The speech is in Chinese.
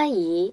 阿姨。